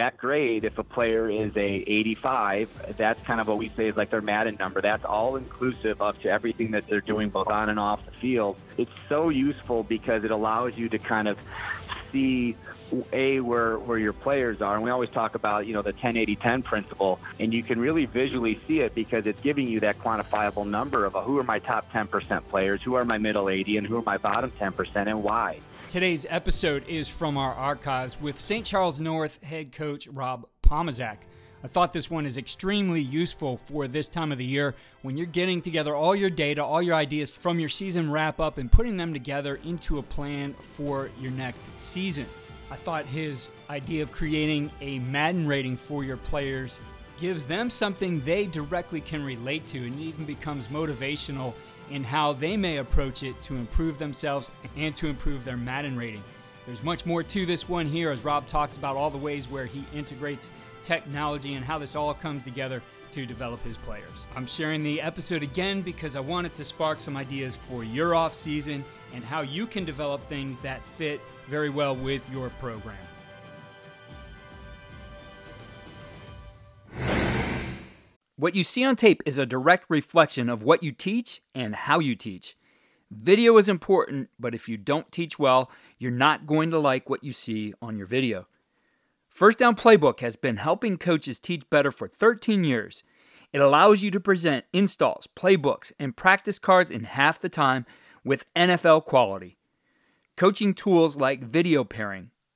that grade, if a player is a 85, that's kind of what we say is like their Madden number. That's all inclusive up to everything that they're doing both on and off the field. It's so useful because it allows you to kind of see a where where your players are and we always talk about you know the 10 80 10 principle and you can really visually see it because it's giving you that quantifiable number of uh, who are my top 10% players who are my middle 80 and who are my bottom 10% and why Today's episode is from our archives with St. Charles North head coach Rob Pomazak. I thought this one is extremely useful for this time of the year when you're getting together all your data, all your ideas from your season wrap up, and putting them together into a plan for your next season. I thought his idea of creating a Madden rating for your players gives them something they directly can relate to and even becomes motivational in how they may approach it to improve themselves and to improve their Madden rating. There's much more to this one here as Rob talks about all the ways where he integrates technology and how this all comes together to develop his players. I'm sharing the episode again because I wanted to spark some ideas for your off season and how you can develop things that fit very well with your program. What you see on tape is a direct reflection of what you teach and how you teach. Video is important, but if you don't teach well, you're not going to like what you see on your video. First Down Playbook has been helping coaches teach better for 13 years. It allows you to present installs, playbooks, and practice cards in half the time with NFL quality. Coaching tools like video pairing,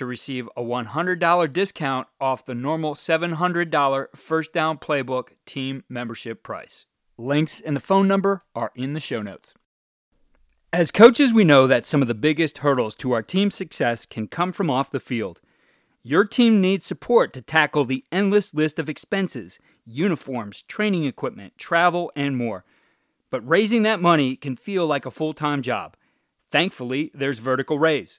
to receive a $100 discount off the normal $700 First Down Playbook team membership price. Links and the phone number are in the show notes. As coaches, we know that some of the biggest hurdles to our team's success can come from off the field. Your team needs support to tackle the endless list of expenses uniforms, training equipment, travel, and more. But raising that money can feel like a full time job. Thankfully, there's Vertical Raise.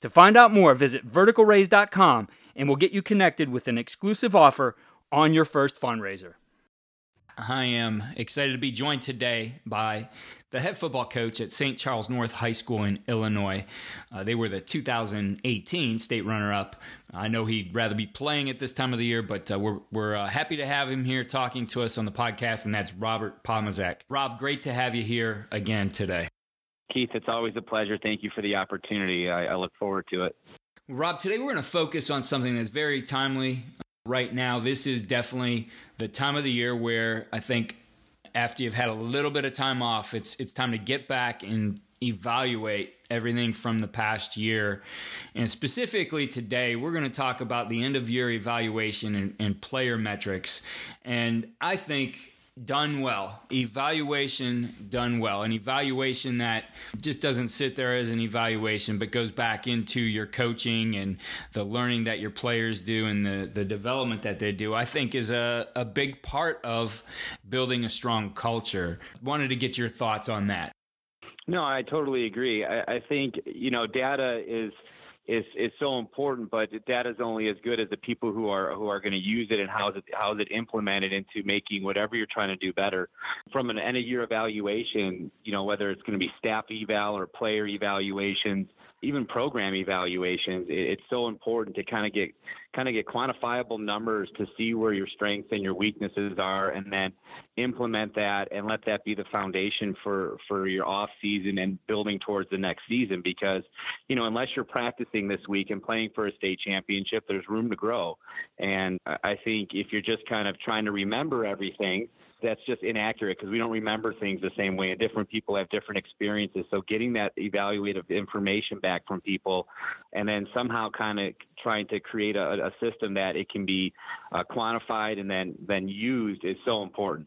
To find out more, visit verticalraise.com and we'll get you connected with an exclusive offer on your first fundraiser. I am excited to be joined today by the head football coach at St. Charles North High School in Illinois. Uh, they were the 2018 state runner up. I know he'd rather be playing at this time of the year, but uh, we're, we're uh, happy to have him here talking to us on the podcast, and that's Robert Pomazak. Rob, great to have you here again today. Keith, it's always a pleasure. Thank you for the opportunity. I, I look forward to it. Rob, today we're going to focus on something that's very timely uh, right now. This is definitely the time of the year where I think after you've had a little bit of time off, it's it's time to get back and evaluate everything from the past year. And specifically today, we're going to talk about the end of year evaluation and, and player metrics. And I think done well. Evaluation done well. An evaluation that just doesn't sit there as an evaluation, but goes back into your coaching and the learning that your players do and the, the development that they do, I think is a, a big part of building a strong culture. Wanted to get your thoughts on that. No, I totally agree. I, I think, you know, data is – is is so important, but data is only as good as the people who are who are going to use it and how is it how is it implemented into making whatever you're trying to do better. From an end of year evaluation, you know whether it's going to be staff eval or player evaluations, even program evaluations, it's so important to kind of get kind of get quantifiable numbers to see where your strengths and your weaknesses are, and then implement that and let that be the foundation for for your off season and building towards the next season. Because you know unless you're practicing this week and playing for a state championship, there's room to grow. And I think if you're just kind of trying to remember everything, that's just inaccurate because we don't remember things the same way and different people have different experiences. So getting that evaluative information back from people and then somehow kind of trying to create a, a, system that it can be uh, quantified and then then used is so important.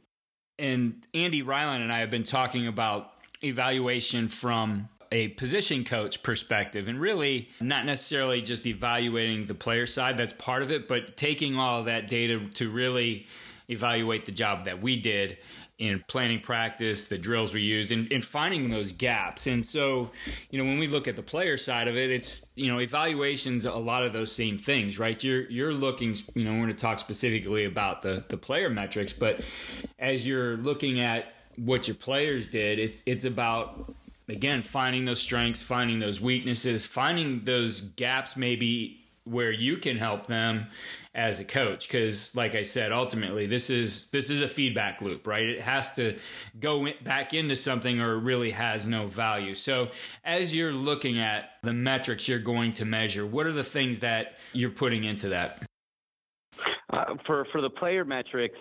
And andy ryland and i have been talking about evaluation from a position coach perspective and really not necessarily just evaluating the player side that's part of it but taking all of that data to really evaluate the job that we did in planning practice, the drills we used, and, and, finding those gaps. And so, you know, when we look at the player side of it, it's you know, evaluations a lot of those same things, right? You're you're looking, you know, we're going to talk specifically about the the player metrics, but as you're looking at what your players did, it's it's about again finding those strengths, finding those weaknesses, finding those gaps maybe where you can help them as a coach. Because like i said ultimately this is this is a feedback loop right? It has to go back into something or it really has no value. So as you're looking at the metrics you're going to measure what are the things that you're putting into that? Uh, for for the player metrics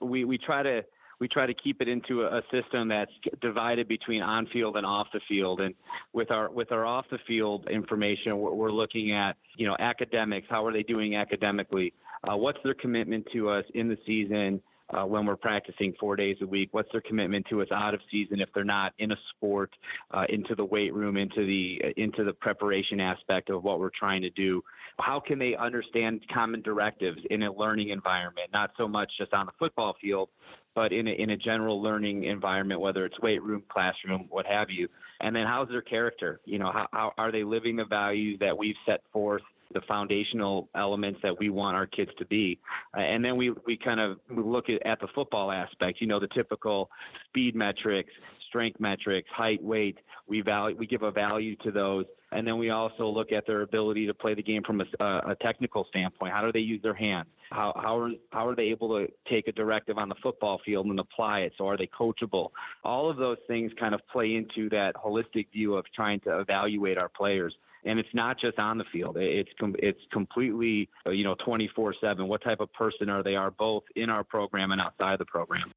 we we try to we try to keep it into a, system that's divided between on field and off the field. And with our with our off the field information, we're, we're looking at you know academics. How are they doing academically? Uh, what's their commitment to us in the season? Uh, when we're practicing four days a week? What's their commitment to us out of season if they're not in a sport, uh, into the weight room, into the uh, into the preparation aspect of what we're trying to do? How can they understand common directives in a learning environment, not so much just on the football field, but in a, in a general learning environment, whether it's weight room, classroom, what have you? And then how's their character? You know, how, how are they living the values that we've set forth the foundational elements that we want our kids to be. Uh, and then we, we kind of look at, at the football aspect, you know, the typical speed metrics, strength metrics, height, weight. We value, we give a value to those. And then we also look at their ability to play the game from a, a technical standpoint. How do they use their hands? How, how, are, how are they able to take a directive on the football field and apply it? So are they coachable? All of those things kind of play into that holistic view of trying to evaluate our players and it's not just on the field. It's com- it's completely uh, you know 24/7. What type of person are they? Are both in our program and outside the program.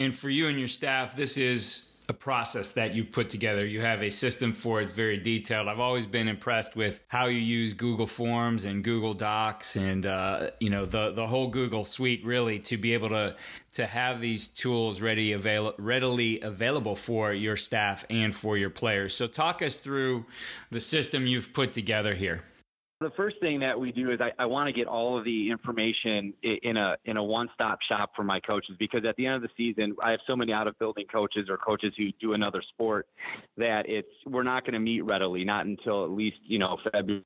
And for you and your staff, this is a process that you put together. You have a system for it. It's very detailed. I've always been impressed with how you use Google Forms and Google Docs and uh, you know the the whole Google suite really to be able to to have these tools ready avail- readily available for your staff and for your players. So talk us through the system you've put together here. The first thing that we do is I, I want to get all of the information in a in a one stop shop for my coaches because at the end of the season I have so many out of building coaches or coaches who do another sport that it's we're not going to meet readily not until at least you know February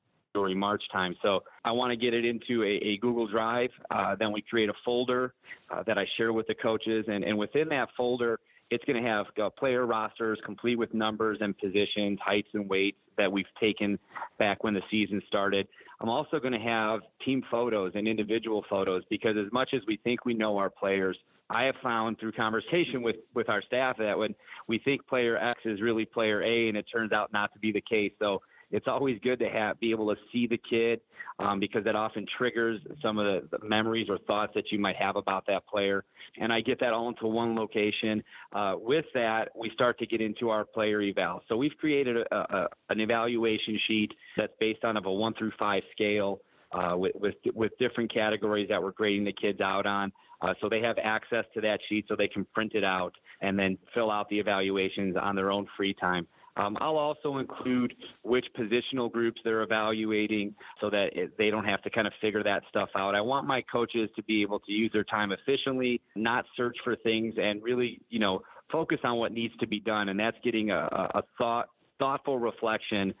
March time. So I want to get it into a, a Google Drive. Uh, then we create a folder uh, that I share with the coaches, and, and within that folder, it's going to have uh, player rosters complete with numbers and positions, heights and weights that we've taken back when the season started. I'm also going to have team photos and individual photos because as much as we think we know our players, I have found through conversation with, with our staff that when we think player X is really player A and it turns out not to be the case. So it's always good to have be able to see the kid um, because that often triggers some of the, memories or thoughts that you might have about that player. And I get that all into one location. Uh, with that, we start to get into our player eval. So we've created a, a, an evaluation sheet that's based on of a one through five scale. Uh, with, with, with different categories that we're grading the kids out on. Uh, so they have access to that sheet so they can print it out and then fill out the evaluations on their own free time. Um, I'll also include which positional groups they're evaluating so that it, they don't have to kind of figure that stuff out. I want my coaches to be able to use their time efficiently, not search for things, and really, you know, focus on what needs to be done. And that's getting a, a thought, thoughtful reflection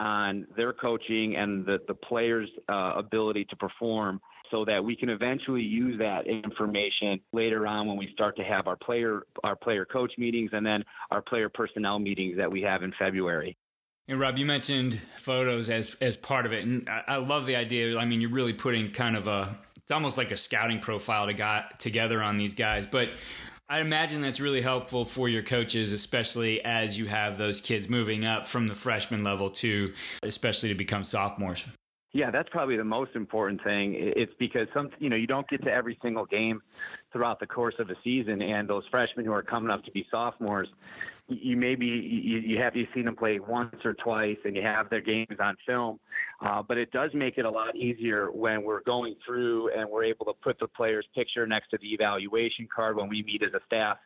on their coaching and the, the players' uh, ability to perform so that we can eventually use that information later on when we start to have our player our player coach meetings and then our player personnel meetings that we have in February. And Rob, you mentioned photos as as part of it, and I, I love the idea. I mean, you're really putting kind of a it's almost like a scouting profile to got together on these guys, but I imagine that's really helpful for your coaches, especially as you have those kids moving up from the freshman level to, especially to become sophomores. Yeah, that's probably the most important thing. It's because some, you know, you don't get to every single game throughout the course of a season, and those freshmen who are coming up to be sophomores, you maybe you, you have you seen them play once or twice, and you have their games on film. Uh, but it does make it a lot easier when we're going through and we're able to put the player's picture next to the evaluation card when we meet as a staff.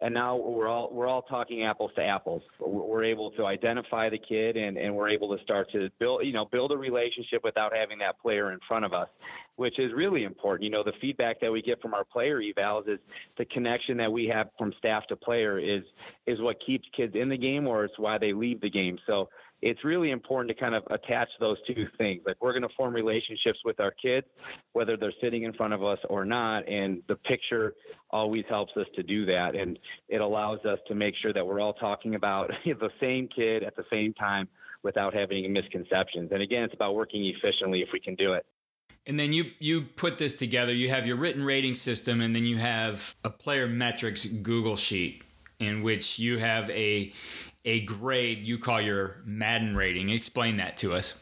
And now we're all we're all talking apples to apples. We're able to identify the kid and, and we're able to start to build you know build a relationship without having that player in front of us, which is really important. You know the feedback that we get from our player evals is the connection that we have from staff to player is is what keeps kids in the game or it's why they leave the game. So it's really important to kind of attach those two things. Like we're going to form relationships with our kids, whether they're sitting in front of us or not. And the picture always helps us to do that. And it allows us to make sure that we're all talking about the same kid at the same time without having misconceptions. And again, it's about working efficiently if we can do it. And then you you put this together. You have your written rating system, and then you have a player metrics Google sheet in which you have a a grade you call your Madden rating. Explain that to us.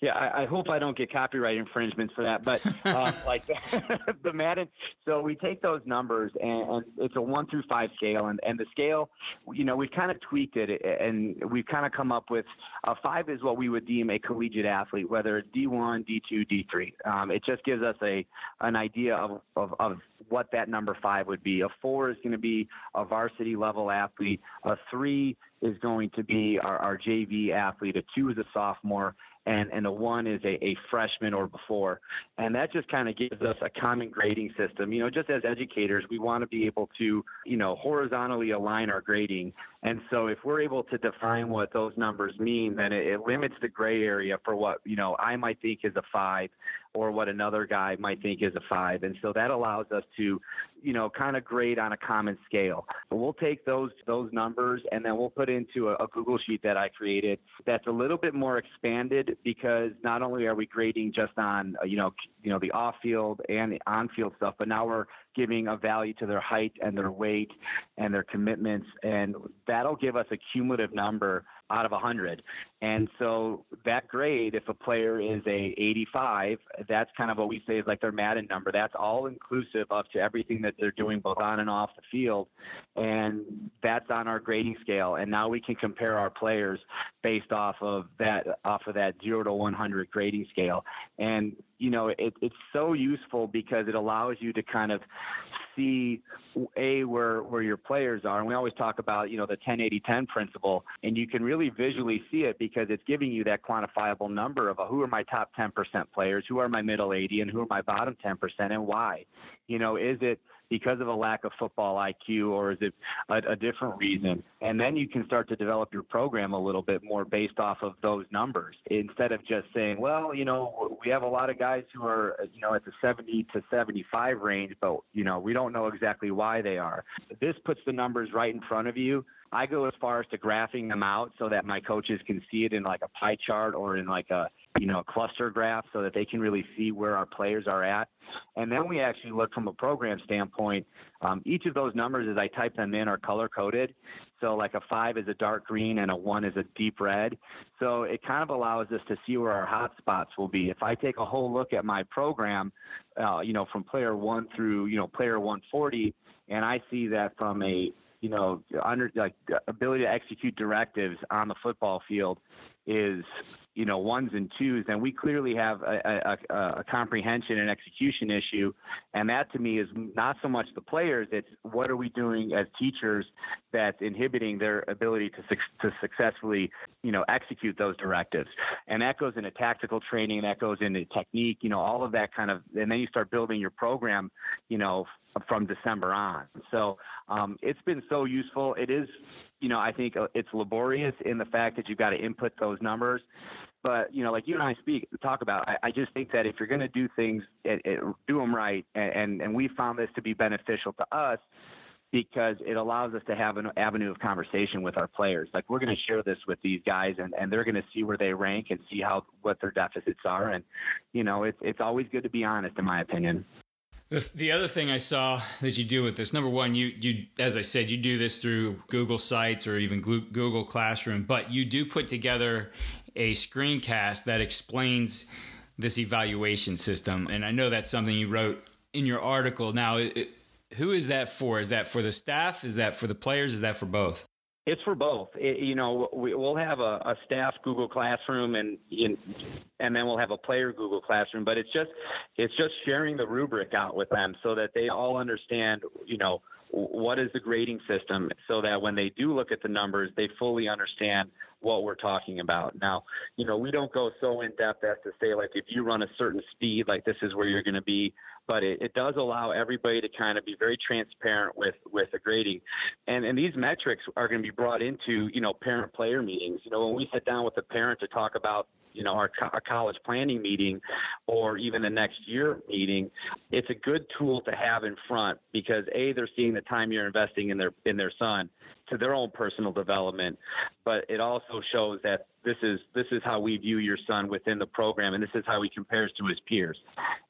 Yeah, I, I hope I don't get copyright infringements for that, but uh, like the Madden. So we take those numbers and, and it's a one through five scale, and, and the scale, you know, we've kind of tweaked it, and we've kind of come up with a five is what we would deem a collegiate athlete, whether it's D1, D2, D3. Um, it just gives us a an idea of, of, of what that number five would be. A four is going to be a varsity level athlete. A three is going to be our, our JV athlete. A two is a sophomore, and, and a one is a, a freshman or before. And that just kind of gives us a common grading system. You know, just as educators, we want to be able to, you know, horizontally align our grading. And so if we're able to define what those numbers mean, then it, it limits the gray area for what, you know, I might think is a five or what another guy might think is a five. And so that allows us to, you know, kind of grade on a common scale. But we'll take those those numbers and then we'll put into a, a Google sheet that I created that's a little bit more expanded because not only are we grading just on, uh, you know, you know, the off-field and the on-field stuff, but now we're giving a value to their height and their weight and their commitments, and that'll give us a cumulative number out of 100. And so that grade, if a player is a 85, that's kind of what we say is like their Madden number. That's all inclusive up to everything that they're doing both on and off the field, and that's on our grading scale. And now we can compare our players based off of that off of that zero to 100 grading scale. And you know, it, it's so useful because it allows you to kind of see a where where your players are. And we always talk about you know the 10-80-10 principle, and you can really visually see it because it's giving you that quantifiable number of a, who are my top 10% players, who are my middle 80, and who are my bottom 10%, and why. You know, is it because of a lack of football IQ, or is it a, a, different reason? And then you can start to develop your program a little bit more based off of those numbers instead of just saying, well, you know, we have a lot of guys who are, you know, at the 70 to 75 range, but, you know, we don't know exactly why they are. This puts the numbers right in front of you. I go as far as to graphing them out so that my coaches can see it in like a pie chart or in like a you know, a cluster graph so that they can really see where our players are at. And then we actually look from a program standpoint. Um, each of those numbers, as I type them in, are color coded. So, like a five is a dark green and a one is a deep red. So, it kind of allows us to see where our hot spots will be. If I take a whole look at my program, uh, you know, from player one through, you know, player 140, and I see that from a you know, under like ability to execute directives on the football field is you know ones and twos, then we clearly have a, a, a, comprehension and execution issue. And that to me is not so much the players; it's what are we doing as teachers that's inhibiting their ability to to successfully you know execute those directives. And that goes into tactical training, that goes into technique, you know, all of that kind of. And then you start building your program, you know, from December on. So um, it's been so useful. It is you know, I think uh, it's laborious in the fact that you've got to input those numbers. But you know, like you and I speak talk about, I, I just think that if you're going to do things, it, it, do them right, and, and and we found this to be beneficial to us because it allows us to have an avenue of conversation with our players. Like we're going to share this with these guys, and, and they're going to see where they rank and see how what their deficits are. And you know, it's it's always good to be honest, in my opinion. The, the other thing I saw that you do with this, number one, you you as I said, you do this through Google Sites or even Google Classroom, but you do put together a screencast that explains this evaluation system, and I know that's something you wrote in your article. Now, it, who is that for? Is that for the staff? Is that for the players? Is that for both? It's for both. It, you know, we, will have a, a, staff Google Classroom and and then we'll have a player Google Classroom. But it's just it's just sharing the rubric out with them so that they all understand. You know, what is the grading system, so that when they do look at the numbers, they fully understand what we're talking about. Now, you know, we don't go so in depth as to say like if you run a certain speed, like this is where you're going to be but it, it does allow everybody to kind of be very transparent with with the grading, and and these metrics are going to be brought into you know parent player meetings. You know when we sit down with the parent to talk about you know our, co- our college planning meeting or even the next year meeting it's a good tool to have in front because a they're seeing the time you're investing in their in their son to their own personal development but it also shows that this is this is how we view your son within the program and this is how he compares to his peers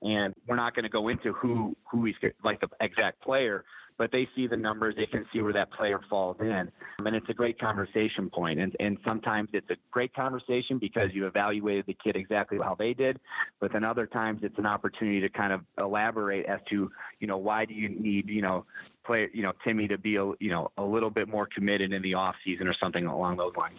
and we're not going to go into who who he's like the exact player but they see the numbers, they can see where that player falls in. And it's a great conversation point. And, and sometimes it's a great conversation because you evaluated the kid exactly how they did. But then other times it's an opportunity to kind of elaborate as to, you know, why do you need, you know, play, you know, Timmy to be, a, you know, a little bit more committed in the off season or something along those lines.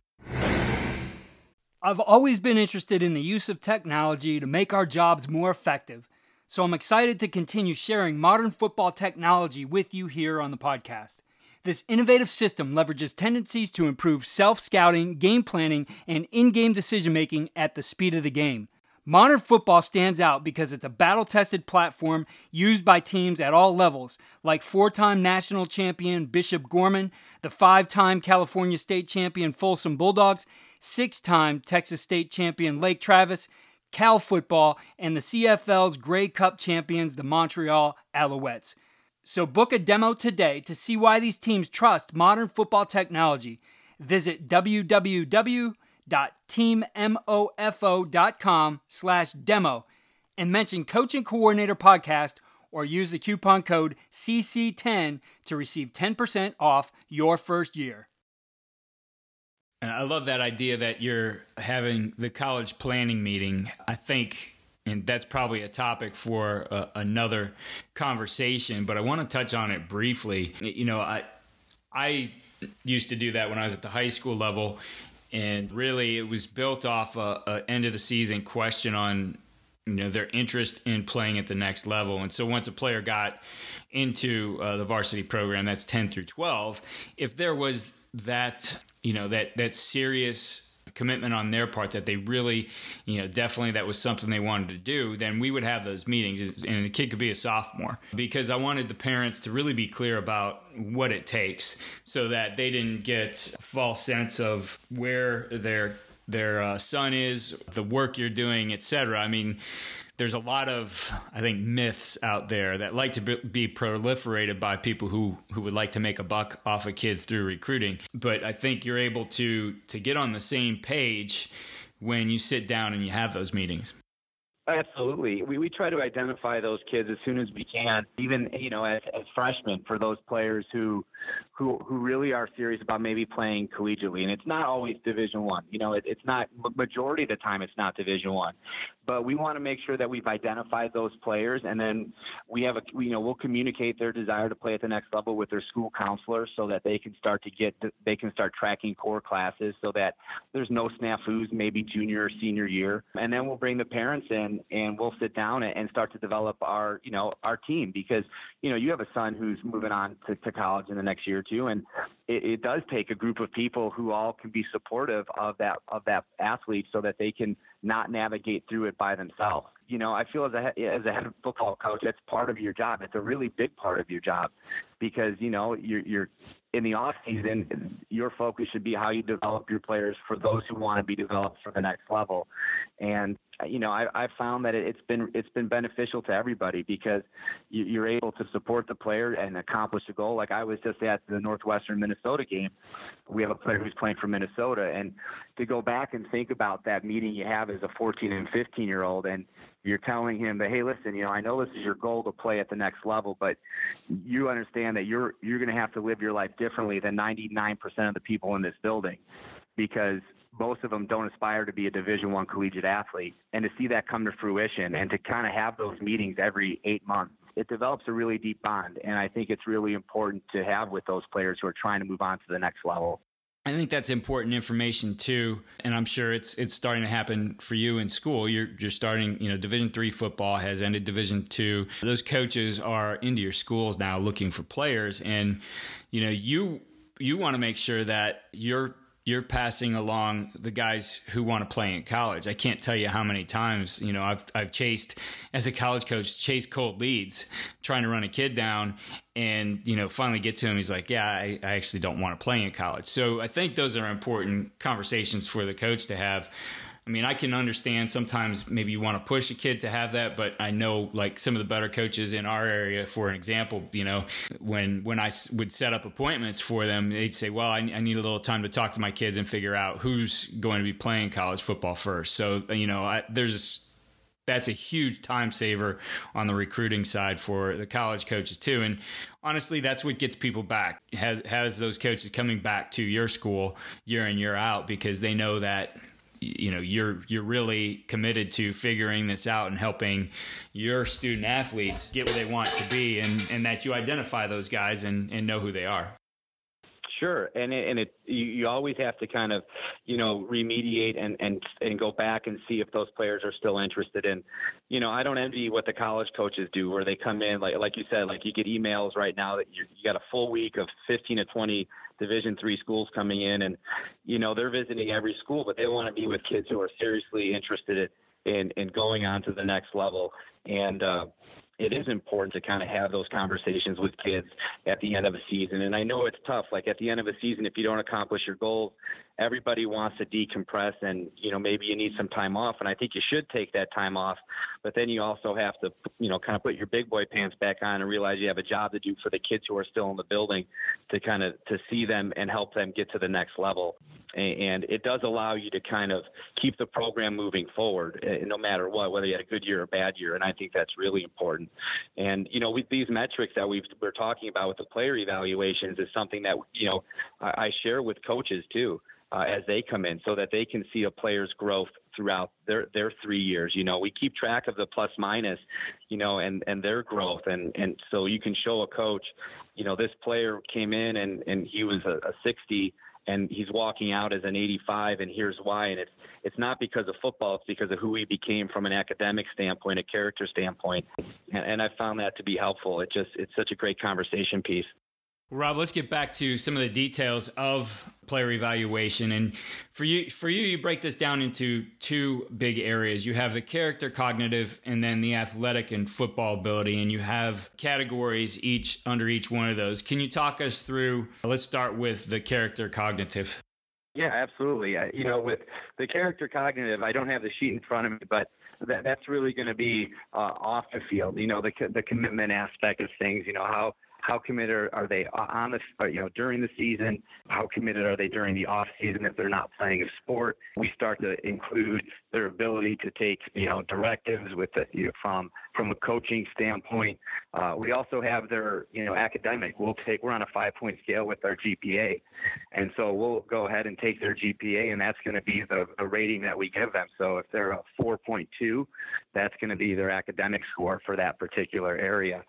I've always been interested in the use of technology to make our jobs more effective so I'm excited to continue sharing modern football technology with you here on the podcast. This innovative system leverages tendencies to improve self scouting, game planning, and in game decision making at the speed of the game. Modern football stands out because it's a battle tested platform used by teams at all levels, like four time national champion Bishop Gorman, the five time California state champion Folsom Bulldogs, six time Texas state champion Lake Travis, Cal football, and the CFL's Grey Cup champions, the Montreal Alouettes. So book a demo today to see why these teams trust modern football technology. Visit www.teammofo.com slash demo and mention Coach and Coordinator Podcast or use the coupon code CC10 to receive 10% off your first year. And I love that idea that you're having the college planning meeting. I think, and that's probably a topic for uh, another conversation, but I want to touch on it briefly. You know, I I used to do that when I was at the high school level, and really it was built off a, a end of the season question on you know their interest in playing at the next level and so once a player got into uh, the varsity program that's 10 through 12 if there was that you know that that serious commitment on their part that they really, you know, definitely that was something they wanted to do, then we would have those meetings and the kid could be a sophomore because I wanted the parents to really be clear about what it takes so that they didn't get a false sense of where their their uh, son is, the work you're doing, etc. I mean, there's a lot of I think myths out there that like to be proliferated by people who who would like to make a buck off of kids through recruiting. But I think you're able to to get on the same page when you sit down and you have those meetings. Absolutely. We, we try to identify those kids as soon as we can, even, you know, as, as freshmen for those players who, who, who really are serious about maybe playing collegiately. And it's not always division one, you know, it, it's not majority of the time, it's not division one, but we want to make sure that we've identified those players and then we have a, you know, we'll communicate their desire to play at the next level with their school counselor so that they can start to get, they can start tracking core classes so that there's no snafus maybe junior or senior year. And then we'll bring the parents in and we'll sit down and start to develop our you know our team because you know you have a son who's moving on to, to college in the next year or two and it, it does take a group of people who all can be supportive of that of that athlete so that they can not navigate through it by themselves you know i feel as a as a head football coach that's part of your job it's a really big part of your job because you know you're you're in the off season, your focus should be how you develop your players for those who want to be developed for the next level. And you know, I, I've found that it's been it's been beneficial to everybody because you, you're able to support the player and accomplish a goal. Like I was just at the Northwestern Minnesota Minnesota game. We have a player who's playing for Minnesota, and to go back and think about that meeting you have as a 14 and 15 year old, and you're telling him that, hey, listen, you know, I know this is your goal to play at the next level, but you understand that you're you're going to have to live your life differently than 99% of the people in this building, because most of them don't aspire to be a division one collegiate athlete and to see that come to fruition and to kind of have those meetings every eight months it develops a really deep bond and i think it's really important to have with those players who are trying to move on to the next level I think that's important information too, and I'm sure it's it's starting to happen for you in school. You're you're starting, you know, Division three football has ended Division two. Those coaches are into your schools now looking for players, and you know you you want to make sure that you're you're passing along the guys who want to play in college. I can't tell you how many times, you know, I've I've chased as a college coach, chased cold leads, trying to run a kid down and, you know, finally get to him. He's like, Yeah, I, I actually don't want to play in college. So I think those are important conversations for the coach to have I mean, I can understand sometimes maybe you want to push a kid to have that, but I know like some of the better coaches in our area, for an example, you know, when when I would set up appointments for them, they'd say, "Well, I, I need a little time to talk to my kids and figure out who's going to be playing college football first. So, you know, I, there's that's a huge time saver on the recruiting side for the college coaches too. And honestly, that's what gets people back. Has has those coaches coming back to your school year in year out because they know that you know you're you're really committed to figuring this out and helping your student athletes get where they want to be and and that you identify those guys and and know who they are Sure, and it, and it you, you always have to kind of, you know, remediate and and and go back and see if those players are still interested in, you know, I don't envy what the college coaches do where they come in like like you said, like you get emails right now that you you got a full week of 15 to 20 Division three schools coming in, and you know they're visiting every school, but they want to be with kids who are seriously interested in in going on to the next level, and uh, it is important to kind of have those conversations with kids at the end of a season. And I know it's tough. Like at the end of a season, if you don't accomplish your goals, everybody wants to decompress and, you know, maybe you need some time off. And I think you should take that time off. But then you also have to, you know, kind of put your big boy pants back on and realize you have a job to do for the kids who are still in the building to kind of to see them and help them get to the next level. And it does allow you to kind of keep the program moving forward, eh, no matter what, whether you had a good year or a bad year. And I think that's really important. And you know, with these metrics that we are talking about with the player evaluations is something that you know I share with coaches too. Uh, as they come in so that they can see a player's growth throughout their their three years. You know, we keep track of the plus minus, you know, and and their growth, and and so you can show a coach, you know, this player came in and and he was a, a 60 and he's walking out as an 85 and here's why. And it's it's not because of football it's because of who he became from an academic standpoint a character standpoint. And, and i found that to be helpful. It just it's such a great conversation piece Rob, let's get back to some of the details of player evaluation. And for you, for you, you break this down into two big areas. You have the character, cognitive, and then the athletic and football ability. And you have categories each under each one of those. Can you talk us through? Let's start with the character, cognitive. Yeah, absolutely. You know, with the character cognitive, I don't have the sheet in front of me, but that, that's really going to be uh, off the field. You know, the the commitment aspect of things. You know how how committed are they on the you know during the season? How committed are they during the off season if they're not playing a sport? We start to include their ability to take you know directives with the, you know, from from a coaching standpoint. Uh, we also have their you know academic. We'll take we're on a five point scale with our GPA, and so we'll go ahead and take their GPA, and that's going to be the, the rating that we give them. So if they're a 4.2, that's going to be their academic score for that particular area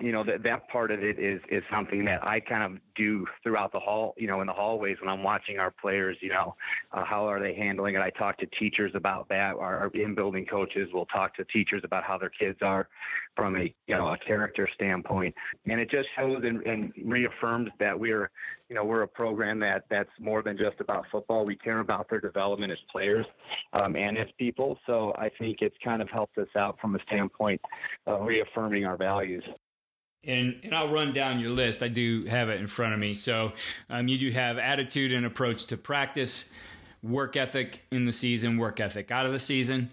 you know that that part of it is is something that I kind of do throughout the hall you know in the hallways when I'm watching our players you know uh, how are they handling it? I talk to teachers about that. Our, our in building coaches will talk to teachers about how their kids are from a you know a character standpoint. And it just shows and, and reaffirms that we're you know we're a program that that's more than just about football. We care about their development as players um, and as people. So I think it's kind of helped us out from a standpoint of reaffirming our values and, and I'll run down your list. I do have it in front of me. So um, you do have attitude and approach to practice, work ethic in the season, work ethic out of the season.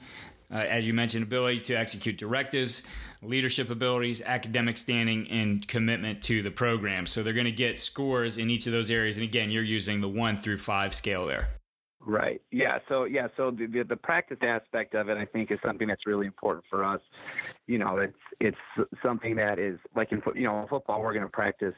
Uh, as you mentioned, ability to execute directives, leadership abilities, academic standing, and commitment to the program. So they're going to get scores in each of those areas. And again, you're using the one through five scale there. Right. Yeah. So yeah. So the, the, the practice aspect of it, I think, is something that's really important for us. You know, it's it's something that is like in you know football, we're going to practice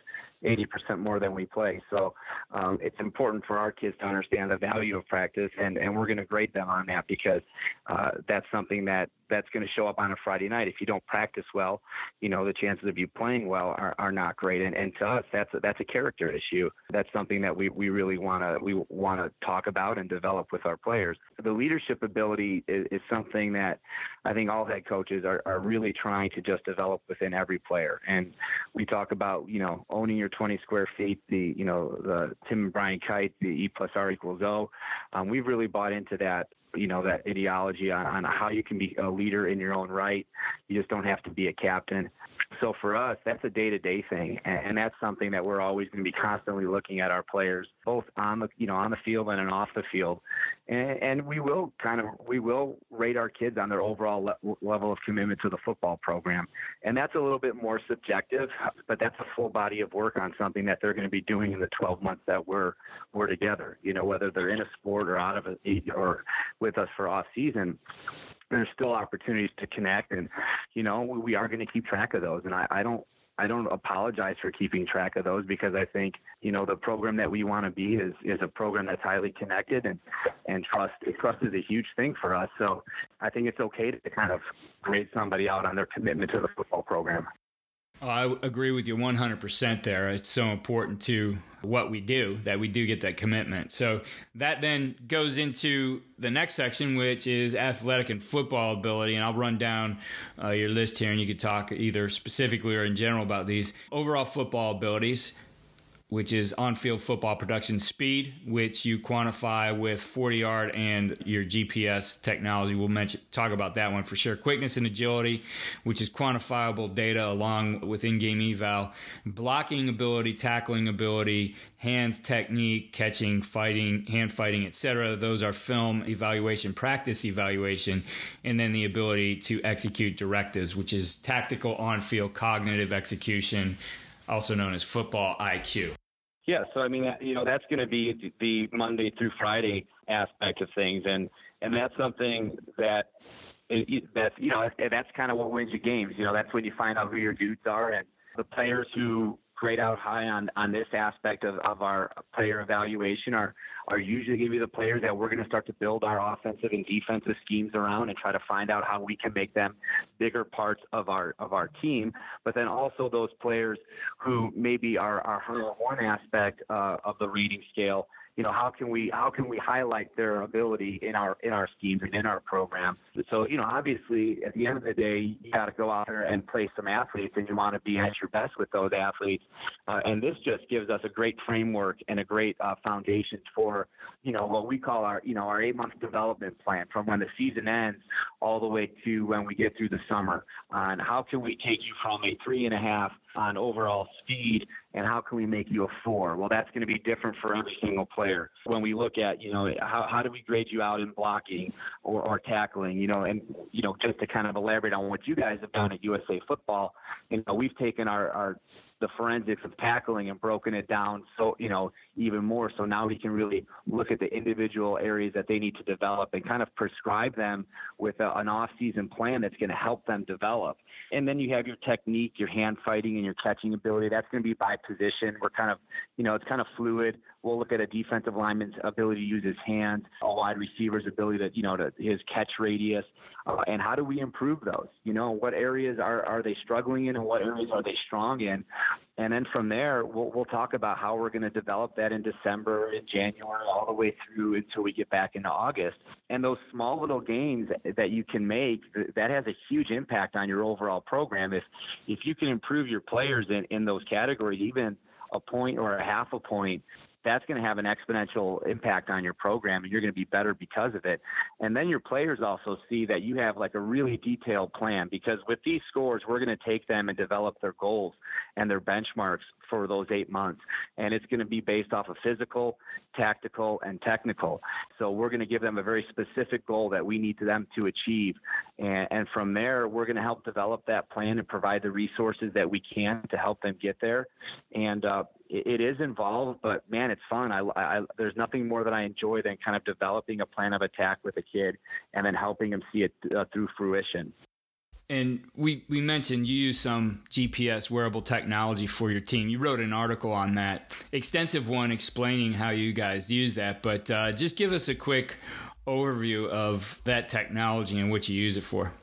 80% more than we play. So um, it's important for our kids to understand the value of practice, and, and we're going to grade them on that because uh, that's something that that's going to show up on a Friday night. If you don't practice well, you know the chances of you playing well are, are not great. And, and to us, that's a, that's a character issue. That's something that we, we really want to we want to talk about and develop with our players. The leadership ability is, is something that I think all head coaches are, are really trying to just develop within every player. And we talk about you know owning your 20 square feet, the you know the Tim and Brian Kight, the E plus R equals O. Um, we've really bought into that you know that ideology on, on how you can be a leader in your own right. You just don't have to be a captain. So for us, that's a day-to-day thing, and, that's something that we're always going to be constantly looking at our players, both on the you know on the field and off the field, and, and we will kind of we will rate our kids on their overall le- level of commitment to the football program, and that's a little bit more subjective, but that's a full body of work on something that they're going to be doing in the 12 months that we're we're together. You know, whether they're in a sport or out of it or with us for off season there's still opportunities to connect and you know we are going to keep track of those and I, I don't I don't apologize for keeping track of those because I think you know the program that we want to be is is a program that's highly connected and and trust trust is a huge thing for us. So I think it's okay to kind of grade somebody out on their commitment to the football program. Oh, I agree with you 100% there. It's so important to what we do that we do get that commitment. So that then goes into the next section, which is athletic and football ability. And I'll run down uh, your list here and you could talk either specifically or in general about these. Overall football abilities, which is on field football production speed, which you quantify with 40 yard and your GPS technology. We'll mention, talk about that one for sure. Quickness and agility, which is quantifiable data along with in game eval. Blocking ability, tackling ability, hands technique, catching, fighting, hand fighting, etc. Those are film evaluation, practice evaluation, and then the ability to execute directives, which is tactical on field cognitive execution also known as football IQ. Yeah, so I mean, you know, that's going to be the Monday through Friday aspect of things, and and that's something that eh, that's you know that's kind of what wins you games. You know, that's when you find out who your dudes are, and the players who grade out high on on this aspect of, of our player evaluation are are usually going to be the players that we're going to start to build our offensive and defensive schemes around and try to find out how we can make them bigger parts of our of our team. But then also those players who maybe are are one aspect uh, of the rating scale you know how can we how can we highlight their ability in our in our schemes and in our program so you know obviously at the end of the day you got to go out there and play some athletes and you want to be at your best with those athletes. Uh, and this just gives us a great framework and a great uh, foundation for you know what we call our you know our eight month development plan from when the season ends all the way to when we get through the summer. On how can we take you from a three and a half on overall speed and how can we make you a four? Well, that's going to be different for every single player. When we look at, you know, how, how do we grade you out in blocking or, or tackling, you know, and, you know, just to kind of elaborate on what you guys have done at USA football, you know, we've taken our, our the forensics of tackling and broken it down so you know even more so now he can really look at the individual areas that they need to develop and kind of prescribe them with a, an off-season plan that's going to help them develop. And then you have your technique your hand fighting and your catching ability. That's going to be by position. We're kind of you know it's kind of fluid. We'll look at a defensive lineman's ability to use his hands a wide receiver's ability to you know to his catch radius uh, and how do we improve those? You know what areas are are they struggling in and what areas are they strong in and then from there, we'll, we'll talk about how we're going to develop that in December, in January, all the way through until we get back into August. And those small little gains that you can make, that has a huge impact on your overall program. If if you can improve your players in, in those categories, even a point or a half a point, that's going to have an exponential impact on your program and you're going to be better because of it. And then your players also see that you have like a really detailed plan because with these scores, we're going to take them and develop their goals and their benchmarks for those eight months. And it's going to be based off of physical, tactical, and technical. So we're going to give them a very specific goal that we need them to achieve. And, and from there, we're going to help develop that plan and provide the resources that we can to help them get there. And uh, it, is involved, but man, it's fun. I, I, there's nothing more that I enjoy than kind of developing a plan of attack with a kid and then helping them see it uh, through fruition. And we, we mentioned you use some GPS wearable technology for your team. You wrote an article on that, extensive one explaining how you guys use that. But uh, just give us a quick overview of that technology and what you use it for.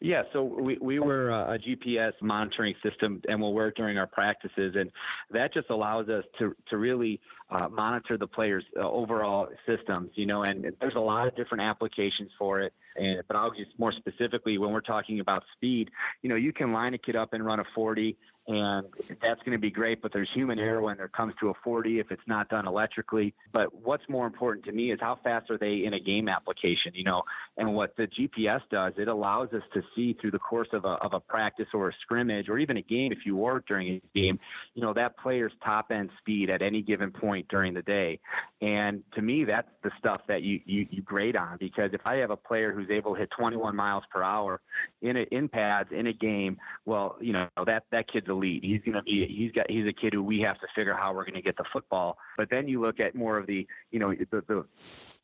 Yeah, so we, we were uh, a GPS monitoring system and we'll work during our practices, and that just allows us to, to really uh, monitor the players' uh, overall systems, you know, and there's a lot of different applications for it. And, but I'll just more specifically when we're talking about speed, you know, you can line a kid up and run a 40 and that's going to be great. But there's human error when it comes to a 40 if it's not done electrically. But what's more important to me is how fast are they in a game application, you know? And what the GPS does, it allows us to see through the course of a of a practice or a scrimmage or even a game if you work during a game, you know, that player's top end speed at any given point during the day. And to me, that's the stuff that you you, you grade on because if I have a player who's able to hit 21 miles per hour in a, in pads in a game, well, you know that that kid's elite. He's to be he's got he's a kid who we have to figure how we're going to get the football. But then you look at more of the you know the the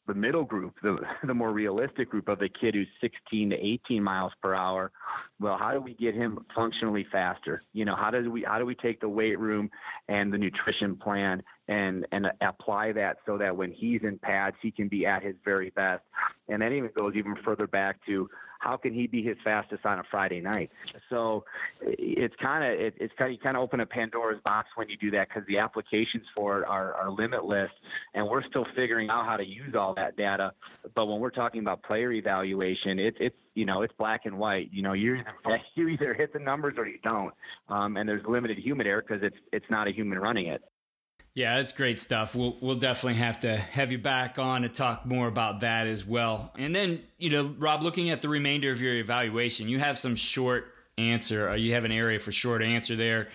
the middle group, the the more realistic group of the kid who's 16 to 18 miles per hour. Well, how do we get him functionally faster? You know, how do we how do we take the weight room and the nutrition plan and and apply that so that when he's in pads, he can be at his very best. And then even goes even further back to how can he be his fastest on a Friday night? So it's kind of it, it's kind you kind of open a Pandora's box when you do that because the applications for it are, are limitless, and we're still figuring out how to use all that data. But when we're talking about player evaluation, it's it's you know it's black and white. You know you you either hit the numbers or you don't, um, and there's limited human error because it's it's not a human running it. Yeah, that's great stuff. We'll we'll definitely have to have you back on to talk more about that as well. And then, you know, Rob, looking at the remainder of your evaluation, you have some short answer. You have an area for short answer there.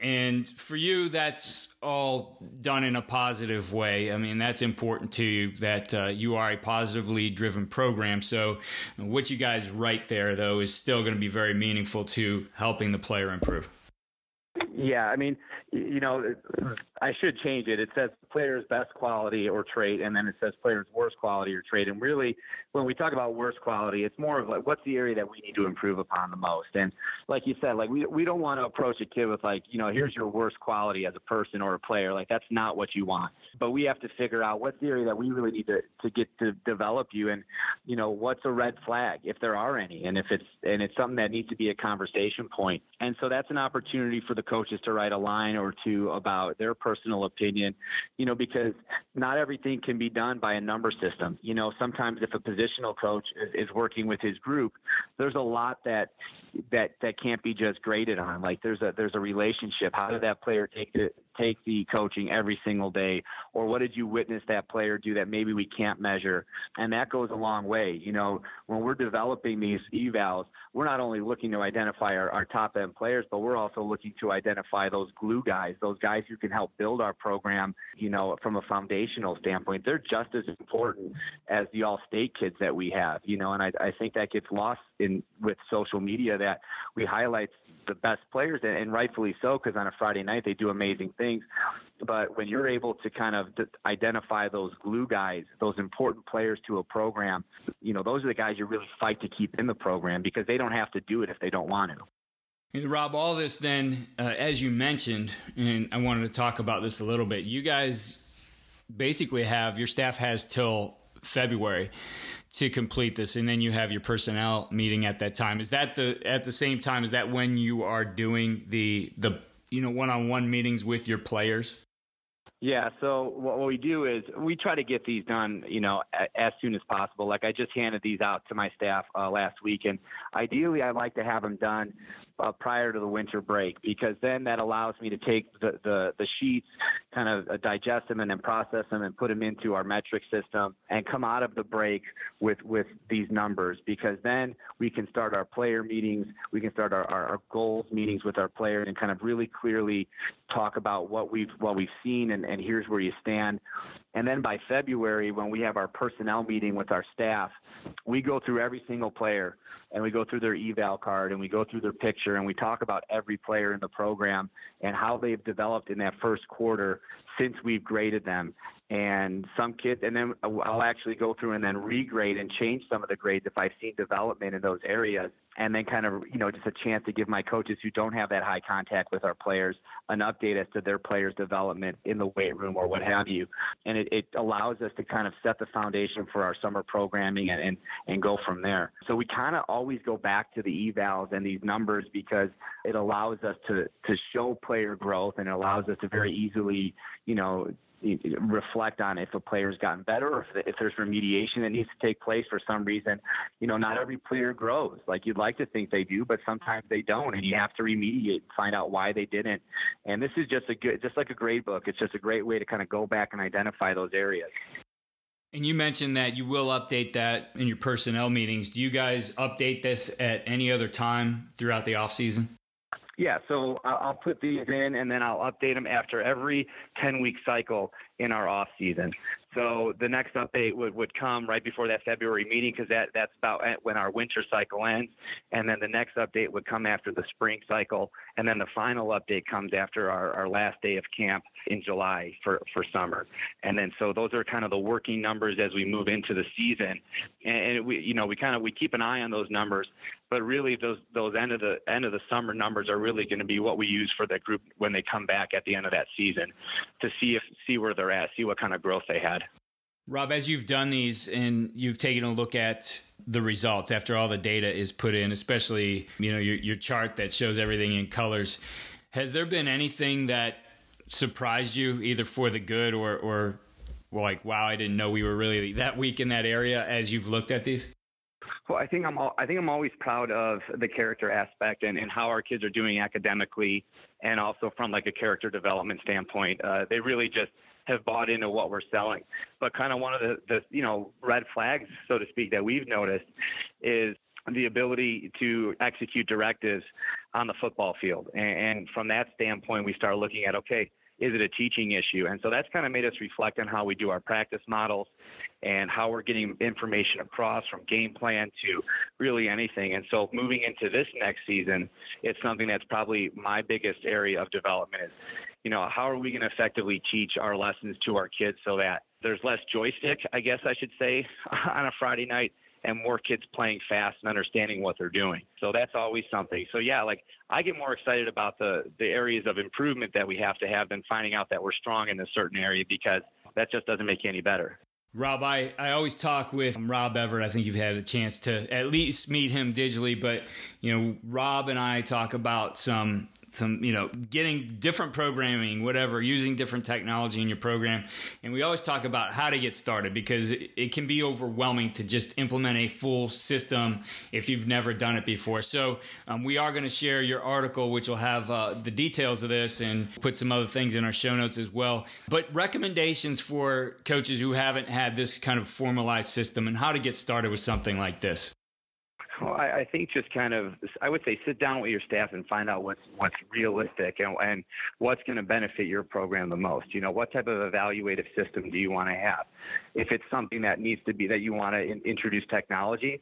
And for you, that's all done in a positive way. I mean, that's important to you that uh, you are a positively driven program. So, what you guys write there, though, is still going to be very meaningful to helping the player improve. Yeah, I mean, you know, I should change it. It says player's best quality or trait, and then it says player's worst quality or trait. And really, when we talk about worst quality, it's more of like what's the area that we need to improve upon the most. And like you said, like we we don't want to approach a kid with like, you know, here's your worst quality as a person or a player. Like that's not what you want. But we have to figure out what's the area that we really need to to get to develop you, and you know, what's a red flag if there are any, and if it's and it's something that needs to be a conversation point. And so that's an opportunity for the coaches to write a line or two about their personal opinion, you know, because not everything can be done by a number system. You know, sometimes if a positional coach is, is working with his group, there's a lot that that that can't be just graded on. Like there's a there's a relationship. How did that player take it take the coaching every single day? Or what did you witness that player do that maybe we can't measure? And that goes a long way. You know when we're developing these evals we're not only looking to identify our, our top end players but we're also looking to identify those glue guys those guys who can help build our program you know from a foundational standpoint. They're just as important as the all state kids that we have you know and I, I think that gets lost in with social media that we highlight the best players, and rightfully so, because on a Friday night they do amazing things. But when you're able to kind of identify those glue guys, those important players to a program, you know, those are the guys you really fight to keep in the program because they don't have to do it if they don't want to. Rob, all this then, uh, as you mentioned, and I wanted to talk about this a little bit. You guys basically have your staff has till February to complete this and then you have your personnel meeting at that time is that the at the same time is that when you are doing the the you know one-on-one meetings with your players yeah, so what we do is we try to get these done, you know, as soon as possible. Like I just handed these out to my staff uh, last week, and ideally, I'd like to have them done uh, prior to the winter break because then that allows me to take the, the, the sheets, kind of uh, digest them and then process them and put them into our metric system and come out of the break with, with these numbers because then we can start our player meetings, we can start our, our, our goals meetings with our players and kind of really clearly talk about what we've what we've seen and, and here's where you stand. And then by February, when we have our personnel meeting with our staff, we go through every single player and we go through their eval card and we go through their picture and we talk about every player in the program and how they've developed in that first quarter since we've graded them. And some kids and then I'll actually go through and then regrade and change some of the grades if I've seen development in those areas and then kind of you know just a chance to give my coaches who don't have that high contact with our players an update as to their players development in the weight room or what have you. And it, it allows us to kind of set the foundation for our summer programming and and, and go from there. So we kind of always go back to the evals and these numbers because it allows us to to show player growth and it allows us to very easily you know reflect on if a player's gotten better or if, if there's remediation that needs to take place for some reason. You know, not every player grows like you'd like to think they do, but sometimes they don't, and you have to remediate, find out why they didn't. And this is just a good, just like a grade book. It's just a great way to kind of go back and identify those areas. And you mentioned that you will update that in your personnel meetings. Do you guys update this at any other time throughout the off season? Yeah, so I'll put these in and then I'll update them after every 10 week cycle in our off season. So the next update would, would come right before that February meeting because that, that's about when our winter cycle ends. And then the next update would come after the spring cycle. And then the final update comes after our, our last day of camp in July for, for summer. And then so those are kind of the working numbers as we move into the season. And, and we, you know, we kind of we keep an eye on those numbers, but really those those end of the end of the summer numbers are really going to be what we use for that group when they come back at the end of that season to see if see where they're at, see what kind of growth they had. Rob, as you've done these and you've taken a look at the results after all the data is put in, especially you know your, your chart that shows everything in colors, has there been anything that surprised you either for the good or or like wow I didn't know we were really that weak in that area as you've looked at these? Well, I think I'm all, I think I'm always proud of the character aspect and, and how our kids are doing academically, and also from like a character development standpoint. Uh, they really just have bought into what we're selling. But kind of one of the, the you know red flags, so to speak, that we've noticed is the ability to execute directives on the football field. And, and from that standpoint, we start looking at okay, is it a teaching issue? And so that's kind of made us reflect on how we do our practice models and how we're getting information across from game plan to really anything. And so moving into this next season, it's something that's probably my biggest area of development is you know, how are we going to effectively teach our lessons to our kids so that there's less joystick, I guess I should say, on a Friday night and more kids playing fast and understanding what they're doing. So that's always something. So yeah, like I get more excited about the the areas of improvement that we have to have than finding out that we're strong in a certain area because that just doesn't make you any better. Rob, I, I always talk with Rob Everett. I think you've had a chance to at least meet him digitally, but you know, Rob and I talk about some some you know getting different programming whatever using different technology in your program. And we always talk about how to get started because it, can be overwhelming to just implement a full system if you've never done it before. So um, we are going to share your article which will have uh, the details of this and put some other things in our show notes as well. But recommendations for coaches who haven't had this kind of formalized system and how to get started with something like this well, I, I think just kind of, I would say, sit down with your staff and find out what's what's realistic and, and what's going to benefit your program the most. You know, what type of evaluative system do you want to have? If it's something that needs to be that you want to in, introduce technology,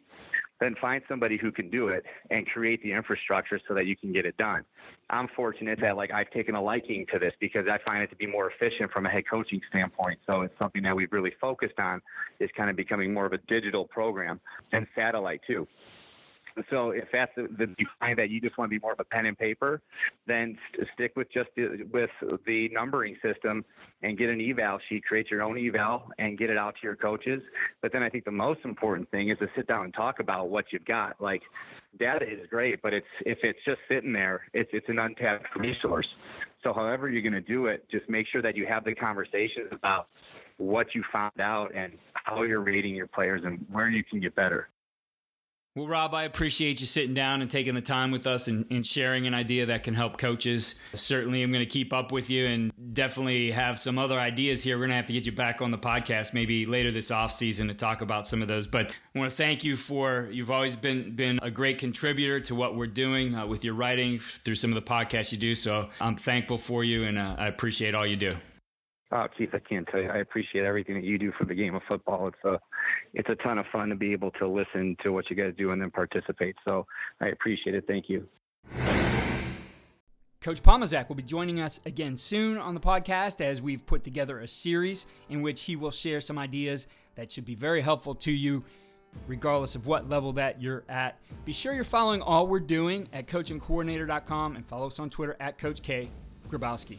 then find somebody who can do it and create the infrastructure so that you can get it done. I'm fortunate that like I've taken a liking to this because I find it to be more efficient from a head coaching standpoint. So it's something that we've really focused on is kind of becoming more of a digital program and satellite too. So if that's the, the you find that you just want to be more of a pen and paper, then st- stick with just the, with the numbering system and get an eval sheet. Create your own eval and get it out to your coaches. But then I think the most important thing is to sit down and talk about what you've got. Like data is great, but it's if it's just sitting there, it's it's an untapped resource. So however you're going to do it, just make sure that you have the conversations about what you found out and how you're rating your players and where you can get better. Well, Rob, I appreciate you sitting down and taking the time with us and, and sharing an idea that can help coaches. Certainly, I'm going to keep up with you and definitely have some other ideas here. We're going to have to get you back on the podcast maybe later this off season to talk about some of those. But I want to thank you for you've always been been a great contributor to what we're doing uh, with your writing through some of the podcasts you do. So I'm thankful for you and uh, I appreciate all you do. Oh, Keith, I can't tell you. I appreciate everything that you do for the game of football. It's a, it's a ton of fun to be able to listen to what you guys do and then participate. So I appreciate it. Thank you. Coach Pomazak will be joining us again soon on the podcast as we've put together a series in which he will share some ideas that should be very helpful to you, regardless of what level that you're at. Be sure you're following all we're doing at coachandcoordinator.com and follow us on Twitter at Coach K. Grabowski.